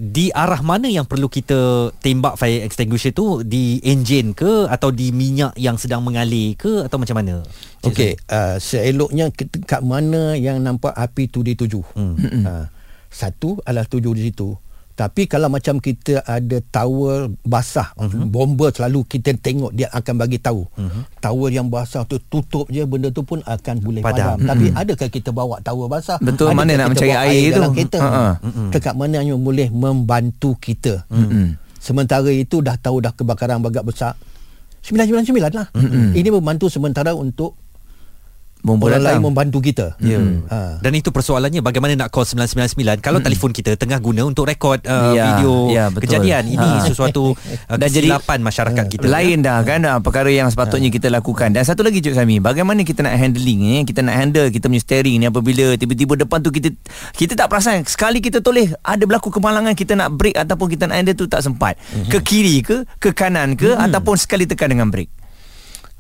[SPEAKER 3] Di arah mana yang perlu kita tembak fire extinguisher tu di enjin ke atau di minyak yang sedang mengalir ke atau macam mana?
[SPEAKER 6] Okey, uh, seeloknya kat mana yang nampak api tu dituju. Hmm. Uh, satu adalah tuju di situ. Tapi kalau macam kita ada towel basah, uh-huh. bomber selalu kita tengok dia akan bagi tahu. Uh-huh. Towel yang basah tu tutup je benda tu pun akan boleh
[SPEAKER 3] Padam.
[SPEAKER 6] padam. Tapi adakah kita bawa towel basah?
[SPEAKER 2] Betul,
[SPEAKER 6] Adakah
[SPEAKER 2] mana nak mencari
[SPEAKER 6] bawa
[SPEAKER 2] air tu?
[SPEAKER 6] dalam kereta?
[SPEAKER 2] Ha-ha.
[SPEAKER 6] Dekat mana yang boleh membantu kita.
[SPEAKER 2] Mm-mm.
[SPEAKER 6] Sementara itu dah tahu dah kebakaran bagak besar. 999 lah. Mm-hmm. Ini membantu sementara untuk
[SPEAKER 2] Bomba
[SPEAKER 6] orang lain membantu kita.
[SPEAKER 3] Ya.
[SPEAKER 6] Ha.
[SPEAKER 3] Dan itu persoalannya bagaimana nak call 999 kalau telefon kita tengah guna untuk rekod uh,
[SPEAKER 2] Ya,
[SPEAKER 3] video
[SPEAKER 2] ya, betul.
[SPEAKER 3] kejadian. Ini
[SPEAKER 2] Ha.
[SPEAKER 3] sesuatu uh,
[SPEAKER 2] Dan jadi-
[SPEAKER 3] kesilapan masyarakat kita.
[SPEAKER 2] Lain dah kan ah, perkara yang sepatutnya kita lakukan. Dan satu lagi Cik Sami, bagaimana kita nak handling ni? Kita nak handle kita punya steering ni apabila tiba-tiba depan tu kita kita tak perasan sekali kita toleh ada berlaku kemalangan kita nak brake ataupun kita nak handle tu tak sempat. Ke kiri ke, ke kanan ke ataupun sekali tekan dengan brake.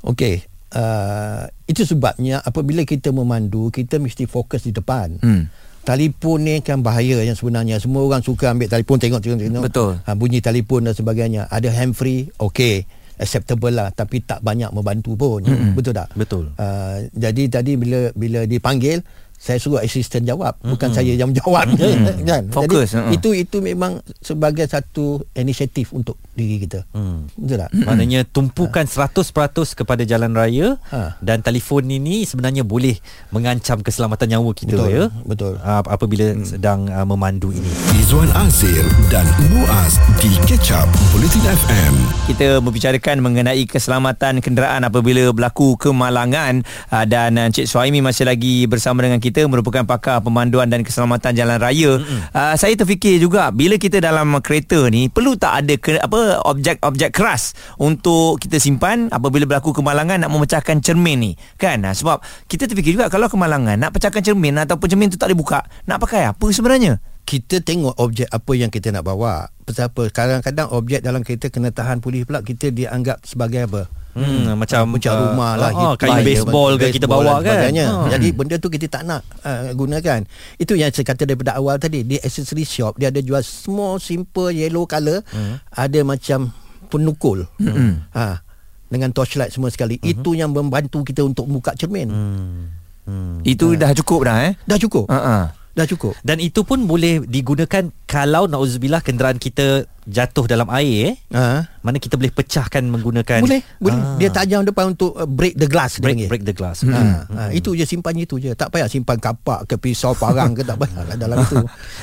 [SPEAKER 6] Okey. Uh, itu sebabnya apabila kita memandu kita mesti fokus di depan.
[SPEAKER 2] Hmm.
[SPEAKER 6] Telefon ni kan bahaya yang sebenarnya semua orang suka ambil telefon tengok tengok tengok.
[SPEAKER 2] Betul.
[SPEAKER 6] Ha, bunyi telefon dan sebagainya. Ada hand free, okey. Acceptable lah tapi tak banyak membantu pun. Mm-hmm. Betul tak?
[SPEAKER 3] Betul.
[SPEAKER 6] Uh, jadi tadi bila bila dipanggil saya suruh asisten jawab bukan saya yang menjawab kan
[SPEAKER 2] Fokus,
[SPEAKER 6] jadi
[SPEAKER 2] uh-uh.
[SPEAKER 6] itu itu memang sebagai satu inisiatif untuk diri kita
[SPEAKER 3] Hmm.
[SPEAKER 6] betul tak
[SPEAKER 3] Maknanya tumpukan 100% kepada jalan raya
[SPEAKER 6] Ha.
[SPEAKER 3] dan telefon ini sebenarnya boleh mengancam keselamatan nyawa kita
[SPEAKER 6] Betul,
[SPEAKER 3] ya.
[SPEAKER 6] betul.
[SPEAKER 3] Uh, apabila sedang uh, memandu ini.
[SPEAKER 1] Izwan Azir dan Muaz di Catch Up Bulletin FM.
[SPEAKER 2] kita membicarakan mengenai keselamatan kenderaan apabila berlaku kemalangan uh, dan uh, Encik Suhaimi masih lagi bersama dengan kita merupakan pakar pemanduan dan keselamatan jalan raya. Uh, saya terfikir juga bila kita dalam kereta ni perlu tak ada ke, apa objek-objek keras untuk kita simpan apabila berlaku kemalangan nak memecahkan cermin ni kan uh, sebab kita terfikir juga kalau kemalangan nak pecahkan cermin ataupun cermin tu tak boleh buka nak pakai apa sebenarnya?
[SPEAKER 6] Kita tengok objek apa yang kita nak bawa pasal apa kadang-kadang objek dalam kereta kena tahan pulih pula kita dianggap sebagai apa
[SPEAKER 3] Hmm, macam
[SPEAKER 6] macam
[SPEAKER 3] uh,
[SPEAKER 6] rumah lah
[SPEAKER 3] uh,
[SPEAKER 6] hitam,
[SPEAKER 3] kayu baseball ke kita
[SPEAKER 6] baseball
[SPEAKER 3] bawa kan. Ha.
[SPEAKER 6] Jadi benda tu kita tak nak uh, gunakan. Itu yang saya kata daripada awal tadi di accessory shop dia ada jual small simple yellow colour
[SPEAKER 3] Hmm.
[SPEAKER 6] ada macam penukul. Ha dengan torchlight semua sekali. Itu yang membantu kita untuk buka cermin.
[SPEAKER 3] Hmm. Hmm.
[SPEAKER 2] Itu dah cukup dah eh.
[SPEAKER 6] Dah cukup.
[SPEAKER 2] Ha ah.
[SPEAKER 6] Dah cukup.
[SPEAKER 3] Dan itu pun boleh digunakan kalau nauzubillah kenderaan kita jatuh dalam air eh.
[SPEAKER 6] Ha.
[SPEAKER 3] Mana kita boleh pecahkan menggunakan
[SPEAKER 6] Boleh, boleh.
[SPEAKER 3] Ah.
[SPEAKER 6] Dia tajam depan untuk uh, break the glass dia
[SPEAKER 3] break
[SPEAKER 6] panggil.
[SPEAKER 3] break the glass.
[SPEAKER 6] Ha,
[SPEAKER 3] Hmm.
[SPEAKER 6] ha, itu je simpan itu je. Tak payah simpan kapak ke pisau parang ke tak payah lah dalam itu.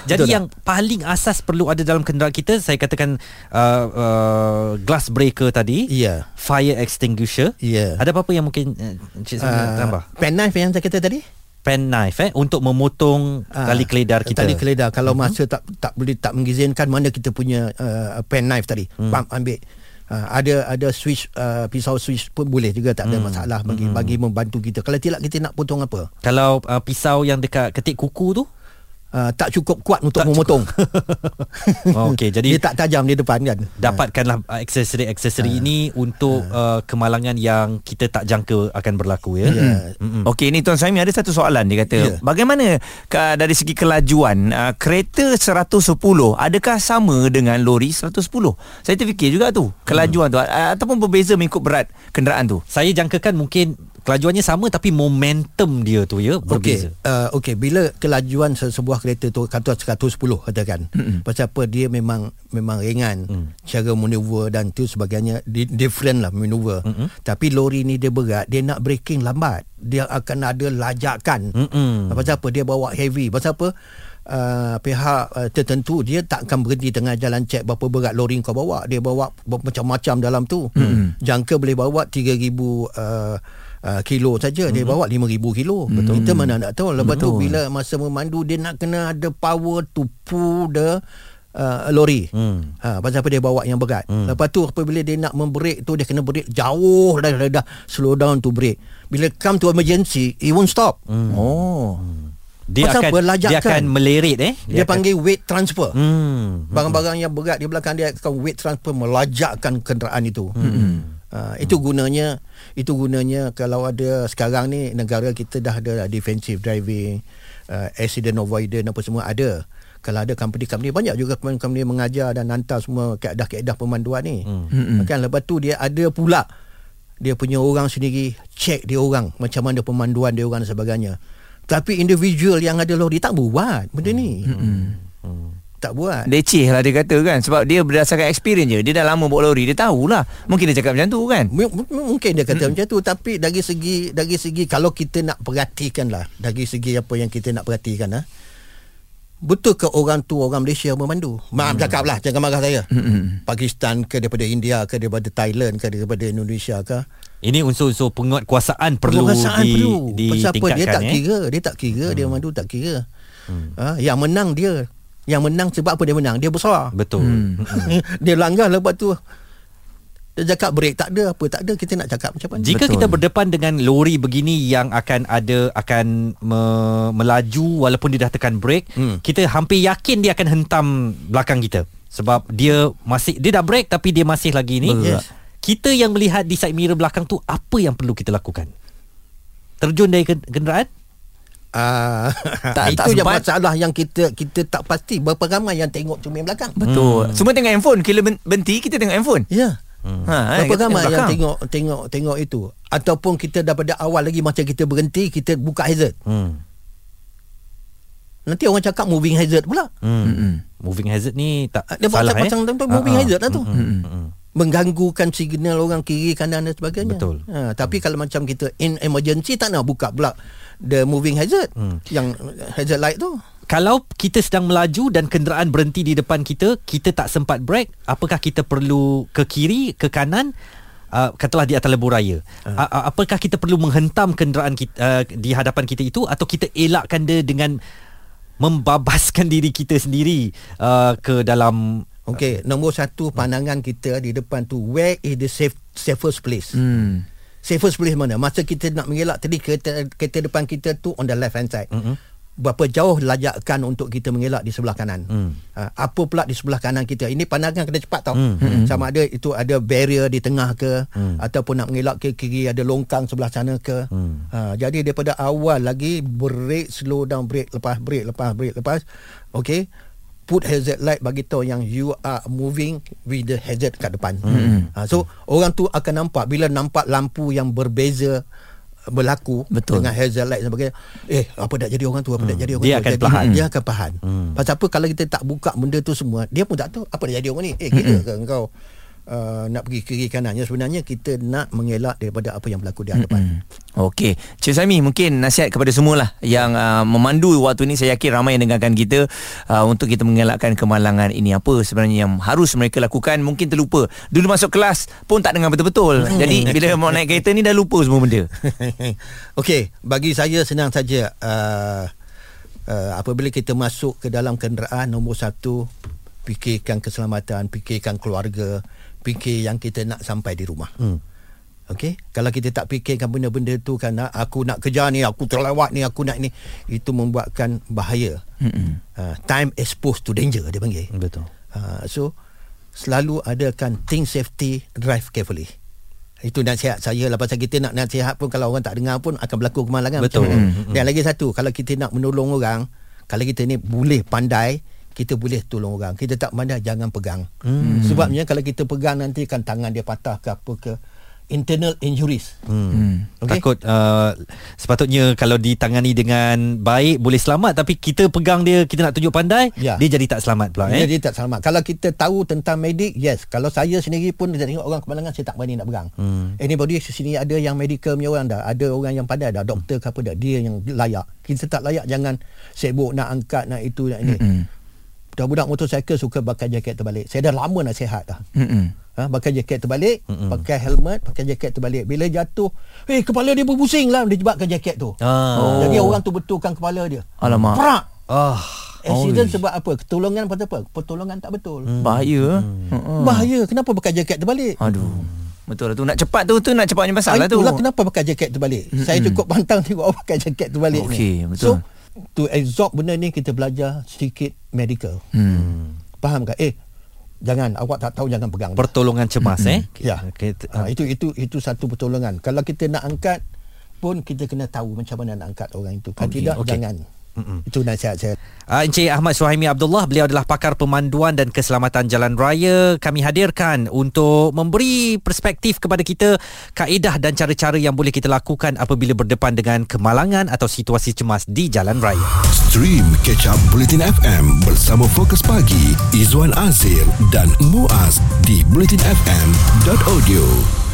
[SPEAKER 3] Jadi
[SPEAKER 6] Betul
[SPEAKER 3] yang paling asas perlu ada dalam kenderaan kita saya katakan uh, uh, glass breaker tadi,
[SPEAKER 6] Ya.
[SPEAKER 3] fire extinguisher.
[SPEAKER 6] Ya.
[SPEAKER 3] Ada apa-apa yang mungkin uh, Encik Sami nak tambah?
[SPEAKER 6] pen knife yang saya kata tadi?
[SPEAKER 3] Pen knife eh untuk memotong
[SPEAKER 6] Ah,
[SPEAKER 3] tali keledar kita.
[SPEAKER 6] Tali keledar kalau uh-huh. masa tak tak boleh tak mengizinkan mana kita punya uh, pen knife tadi. Hmm. Pump ambil. Uh, ada ada switch uh, pisau switch pun boleh juga tak ada
[SPEAKER 3] Hmm.
[SPEAKER 6] masalah bagi
[SPEAKER 3] Hmm.
[SPEAKER 6] bagi membantu kita. Kalau tidak kita nak potong apa?
[SPEAKER 3] Kalau uh, pisau yang dekat ketik kuku tu
[SPEAKER 6] Uh, tak cukup kuat untuk
[SPEAKER 3] Tak
[SPEAKER 6] memotong.
[SPEAKER 3] Oh, okey. Jadi-
[SPEAKER 6] dia tak tajam di depan kan.
[SPEAKER 3] dapatkanlah uh, aksesori-aksesori ini untuk uh, kemalangan yang kita tak jangka akan berlaku ya. Mm-mm.
[SPEAKER 2] Okey ni Tuan Saimi ada satu soalan dia kata yeah. bagaimana ka, dari segi kelajuan uh, kereta 110 adakah sama dengan lori 110 saya terfikir juga tu kelajuan tu uh, ataupun berbeza mengikut berat kenderaan tu
[SPEAKER 3] Saya jangkakan mungkin kelajuannya sama tapi momentum dia tu ya berbeza.
[SPEAKER 6] Okey, uh, okey bila kelajuan se- sebuah kereta tu kata 110 katakan. Mm-hmm. Pasal apa dia memang memang ringan mm. cara maneuver dan tu sebagainya di, different lah maneuver. Mm-hmm. Tapi lori ni dia berat, dia nak braking lambat. Dia akan ada lajakan.
[SPEAKER 3] Mm-mm.
[SPEAKER 6] Pasal apa dia bawa heavy. Pasal apa Uh, pihak uh, tertentu dia tak akan berhenti tengah jalan cek berapa berat lori kau bawa dia bawa macam-macam dalam tu hmm. jangka boleh bawa 3000 uh, uh, kilo saja dia bawa 5000 kilo betul kita mana nak tahu lepas tu
[SPEAKER 2] Betul.
[SPEAKER 6] bila masa memandu dia nak kena ada power to pull the uh, lori
[SPEAKER 3] Hmm.
[SPEAKER 6] ha pasal apa dia bawa yang berat lepas tu apabila dia nak membrake tu dia kena brake jauh dah, dah, dah slow down to brake bila come to emergency it won't stop
[SPEAKER 2] Oh.
[SPEAKER 3] Dia
[SPEAKER 6] Pasal
[SPEAKER 3] akan
[SPEAKER 6] berlajakkan.
[SPEAKER 3] dia akan melerit eh.
[SPEAKER 6] dia,
[SPEAKER 3] akan-
[SPEAKER 6] panggil weight transfer
[SPEAKER 3] Hmm.
[SPEAKER 6] barang-barang yang berat di belakang dia akan weight transfer melajakkan kenderaan itu. Hmm. Uh, itu gunanya itu gunanya kalau ada sekarang ni negara kita dah ada defensive driving, uh, accident avoidance apa semua ada. Kalau ada company-company banyak juga company-company mengajar dan hantar semua kaedah-kaedah pemanduan ni. Hmm. Kan lepas tu dia ada pula dia punya orang sendiri check dia orang macam mana pemanduan dia orang dan sebagainya. Tapi individual yang ada lori tak buat benda ni. Hmm. Tak buat.
[SPEAKER 2] Leceh lah dia kata kan. Sebab dia berdasarkan experience je. Dia dah lama bawa lori. Dia tahulah. Mungkin dia cakap macam tu kan.
[SPEAKER 6] M- m- mungkin dia kata macam tu. Tapi dari segi dari segi kalau kita nak perhatikan lah. Dari segi apa yang kita nak perhatikan lah betul ke orang tu orang Malaysia memandu? Maaf cakap lah. Jangan marah saya. Pakistan ke daripada India ke daripada Thailand ke daripada Indonesia ke?
[SPEAKER 3] Ini unsur-unsur penguatkuasaan perlu
[SPEAKER 6] Penguasaan
[SPEAKER 3] di
[SPEAKER 6] perlu. Pasal apa? Dia tak
[SPEAKER 3] eh.
[SPEAKER 6] kira dia tak kira dia memandu tak kira. Ha, yang menang dia yang menang sebab apa dia menang dia besar
[SPEAKER 3] Betul. Hmm.
[SPEAKER 6] dia langgar lepas tu dia cakap break tak ada apa tak ada kita nak cakap macam mana
[SPEAKER 3] Jika
[SPEAKER 2] Betul.
[SPEAKER 3] kita berdepan dengan lori begini yang akan ada akan me, melaju walaupun dia dah tekan brake,
[SPEAKER 6] Hmm.
[SPEAKER 3] kita hampir yakin dia akan hentam belakang kita sebab dia masih dia dah brake tapi dia masih lagi ni.
[SPEAKER 6] Yes.
[SPEAKER 3] Kita yang melihat di side mirror belakang tu apa yang perlu kita lakukan? Terjun dari ken- kenderaan?
[SPEAKER 6] Ah,
[SPEAKER 2] Tak-
[SPEAKER 6] itu
[SPEAKER 2] tak
[SPEAKER 6] yang
[SPEAKER 2] sempat.
[SPEAKER 6] masalah yang kita kita tak pasti berapa ramai yang tengok cermin belakang.
[SPEAKER 2] Betul Semua tengok handphone ben- berhenti Kita tengok handphone
[SPEAKER 6] Ya.
[SPEAKER 2] ha,
[SPEAKER 6] Berapa
[SPEAKER 2] kita
[SPEAKER 6] ramai yang
[SPEAKER 2] belakang.
[SPEAKER 6] tengok tengok tengok itu ataupun kita daripada awal lagi macam kita berhenti kita buka hazard.
[SPEAKER 3] Hmm.
[SPEAKER 6] Nanti orang cakap moving hazard pula.
[SPEAKER 3] Hmm.
[SPEAKER 2] Mm-mm.
[SPEAKER 3] Moving hazard ni tak
[SPEAKER 6] Dia
[SPEAKER 3] salah
[SPEAKER 6] pasang
[SPEAKER 3] eh.
[SPEAKER 6] pasang tu moving
[SPEAKER 3] Ah, ah.
[SPEAKER 6] hazard lah tu.
[SPEAKER 3] Hmm, hmm.
[SPEAKER 6] Mengganggukan signal orang kiri kanan dan sebagainya.
[SPEAKER 3] Betul.
[SPEAKER 6] Ha, tapi kalau macam kita in emergency tak nak buka pula the moving hazard
[SPEAKER 3] Hmm.
[SPEAKER 6] yang hazard light tu.
[SPEAKER 3] Kalau kita sedang melaju dan kenderaan berhenti di depan kita, kita tak sempat brake, apakah kita perlu ke kiri, ke kanan? Uh, katalah di atas lebuh raya. Uh. Uh, apakah kita perlu menghentam kenderaan kita, uh, di hadapan kita itu atau kita elakkan dia dengan membabaskan diri kita sendiri uh, ke dalam
[SPEAKER 6] Okey, nombor satu pandangan kita di depan tu where is the safe safest place?
[SPEAKER 2] Hmm.
[SPEAKER 6] Safest place mana? Masa kita nak mengelak tadi kereta, kereta depan kita tu on the left hand side. Mm-hmm. Berapa jauh lajakan untuk kita mengelak di sebelah kanan?
[SPEAKER 3] Mm.
[SPEAKER 6] Ha, apa pula di sebelah kanan kita? Ini pandangan kena cepat tau.
[SPEAKER 3] Mm.
[SPEAKER 6] Mm-hmm. Sama ada itu ada barrier di tengah ke mm. ataupun nak mengelak ke kiri ada longkang sebelah sana ke. Mm. Ha, jadi daripada awal lagi break slow down break lepas break lepas break lepas. Okey. Put hazard light bagi tahu yang you are moving with the hazard kat depan. Mm. Ha, so orang tu akan nampak bila nampak lampu yang berbeza berlaku
[SPEAKER 2] Betul.
[SPEAKER 6] dengan hazard light dan sebagainya eh apa dah jadi orang tu apa dah jadi orang
[SPEAKER 3] Dia
[SPEAKER 6] tu
[SPEAKER 3] akan
[SPEAKER 6] Jadi,
[SPEAKER 3] perlahan.
[SPEAKER 6] dia akan faham hmm. pasal apa kalau kita tak buka benda tu semua dia pun tak tahu apa dah jadi orang ni eh gila ke engkau uh, nak pergi kiri kanan sebenarnya kita nak mengelak daripada apa yang berlaku di hadapan.
[SPEAKER 2] Okey, Cik Sami mungkin nasihat kepada semualah yang uh, memandu waktu ni saya yakin ramai yang dengarkan kita uh, untuk kita mengelakkan kemalangan ini. Apa sebenarnya yang harus mereka lakukan? Mungkin terlupa. Dulu masuk kelas pun tak dengar betul-betul. Jadi bila mau naik kereta ni dah lupa semua benda.
[SPEAKER 6] Okey, bagi saya senang saja uh, uh, apabila kita masuk ke dalam kenderaan nombor satu fikirkan keselamatan, fikirkan keluarga, fikir yang kita nak sampai di rumah. Hmm. Okey, kalau kita tak fikirkan benda-benda tu kan ah, aku nak kejar ni, aku terlewat ni, aku nak ni, itu membuatkan bahaya. Hmm. Uh, time exposed to danger dia panggil.
[SPEAKER 3] betul.
[SPEAKER 6] Uh, so selalu adakan think safety, drive carefully. Itu nasihat saya lah pasal kita nak nasihat pun kalau orang tak dengar pun akan berlaku kemalangan
[SPEAKER 3] Betul.
[SPEAKER 6] macam mana.
[SPEAKER 3] Mm,
[SPEAKER 6] Dan lagi satu, kalau kita nak menolong orang, kalau kita ni boleh pandai, kita boleh tolong orang. Kita tak pandai jangan pegang. Hmm. Sebabnya kalau kita pegang nanti kan tangan dia patah ke apa ke internal injuries.
[SPEAKER 3] Hmm.
[SPEAKER 6] Okey.
[SPEAKER 3] Takut uh, sepatutnya kalau ditangani dengan baik boleh selamat tapi kita pegang dia kita nak tunjuk pandai
[SPEAKER 6] Ya.
[SPEAKER 3] dia jadi tak selamat pula eh.
[SPEAKER 6] Jadi tak selamat. Kalau kita tahu tentang medik, yes. Kalau saya sendiri pun kita tengok orang kemalangan saya tak berani nak pegang. Hmm. Anybody di sini ada yang medical punya orang dah, ada orang yang pandai dah, doktor ke apa dah, dia yang layak. Kita tak layak jangan sibuk nak angkat nak itu nak ini.
[SPEAKER 2] Mm-mm.
[SPEAKER 6] Budak-budak motosikal suka pakai jaket terbalik. Saya dah lama nasihat dah.
[SPEAKER 2] Mm-mm.
[SPEAKER 6] ha, pakai jaket terbalik Mm-mm. pakai helmet pakai jaket terbalik bila jatuh eh kepala dia berpusing lah disebabkan jaket tu
[SPEAKER 3] Ah.
[SPEAKER 6] oh. jadi orang tu betulkan kepala dia
[SPEAKER 2] Alamak.
[SPEAKER 6] Prak!
[SPEAKER 3] Ah.
[SPEAKER 6] Accident sebab apa? Pertolongan pasal apa? Pertolongan tak betul. Hmm.
[SPEAKER 2] Bahaya. Hmm.
[SPEAKER 6] Bahaya. Kenapa pakai jaket terbalik?
[SPEAKER 2] Aduh. Betul lah tu nak cepat tu tu nak cepat punya pasal lah tu.
[SPEAKER 6] Itulah kenapa pakai jaket terbalik. Hmm. Saya cukup pantang tengok orang pakai jaket terbalik
[SPEAKER 2] Okey,
[SPEAKER 6] ni.
[SPEAKER 2] betul.
[SPEAKER 6] So to absorb benda ni kita belajar sedikit medical.
[SPEAKER 2] Hmm.
[SPEAKER 6] Faham tak? Eh jangan awak tak tahu jangan pegang.
[SPEAKER 3] Pertolongan cemas eh.
[SPEAKER 6] Ya.
[SPEAKER 3] Okay.
[SPEAKER 6] Ha, itu itu itu satu pertolongan. Kalau kita nak angkat pun kita kena tahu macam mana nak angkat orang itu. Kalau
[SPEAKER 3] Okey,
[SPEAKER 6] tidak
[SPEAKER 3] okey.
[SPEAKER 6] jangan. Mm-mm. Itu nasihat saya.
[SPEAKER 3] Uh, Encik Ahmad Suhaimi Abdullah Beliau adalah pakar pemanduan dan keselamatan jalan raya Kami hadirkan untuk memberi perspektif kepada kita Kaedah dan cara-cara yang boleh kita lakukan Apabila berdepan dengan kemalangan atau situasi cemas di jalan raya
[SPEAKER 1] Stream Catch Up Bulletin FM bersama Fokus Pagi Izwan Azir dan Muaz di bulletinfm.audio.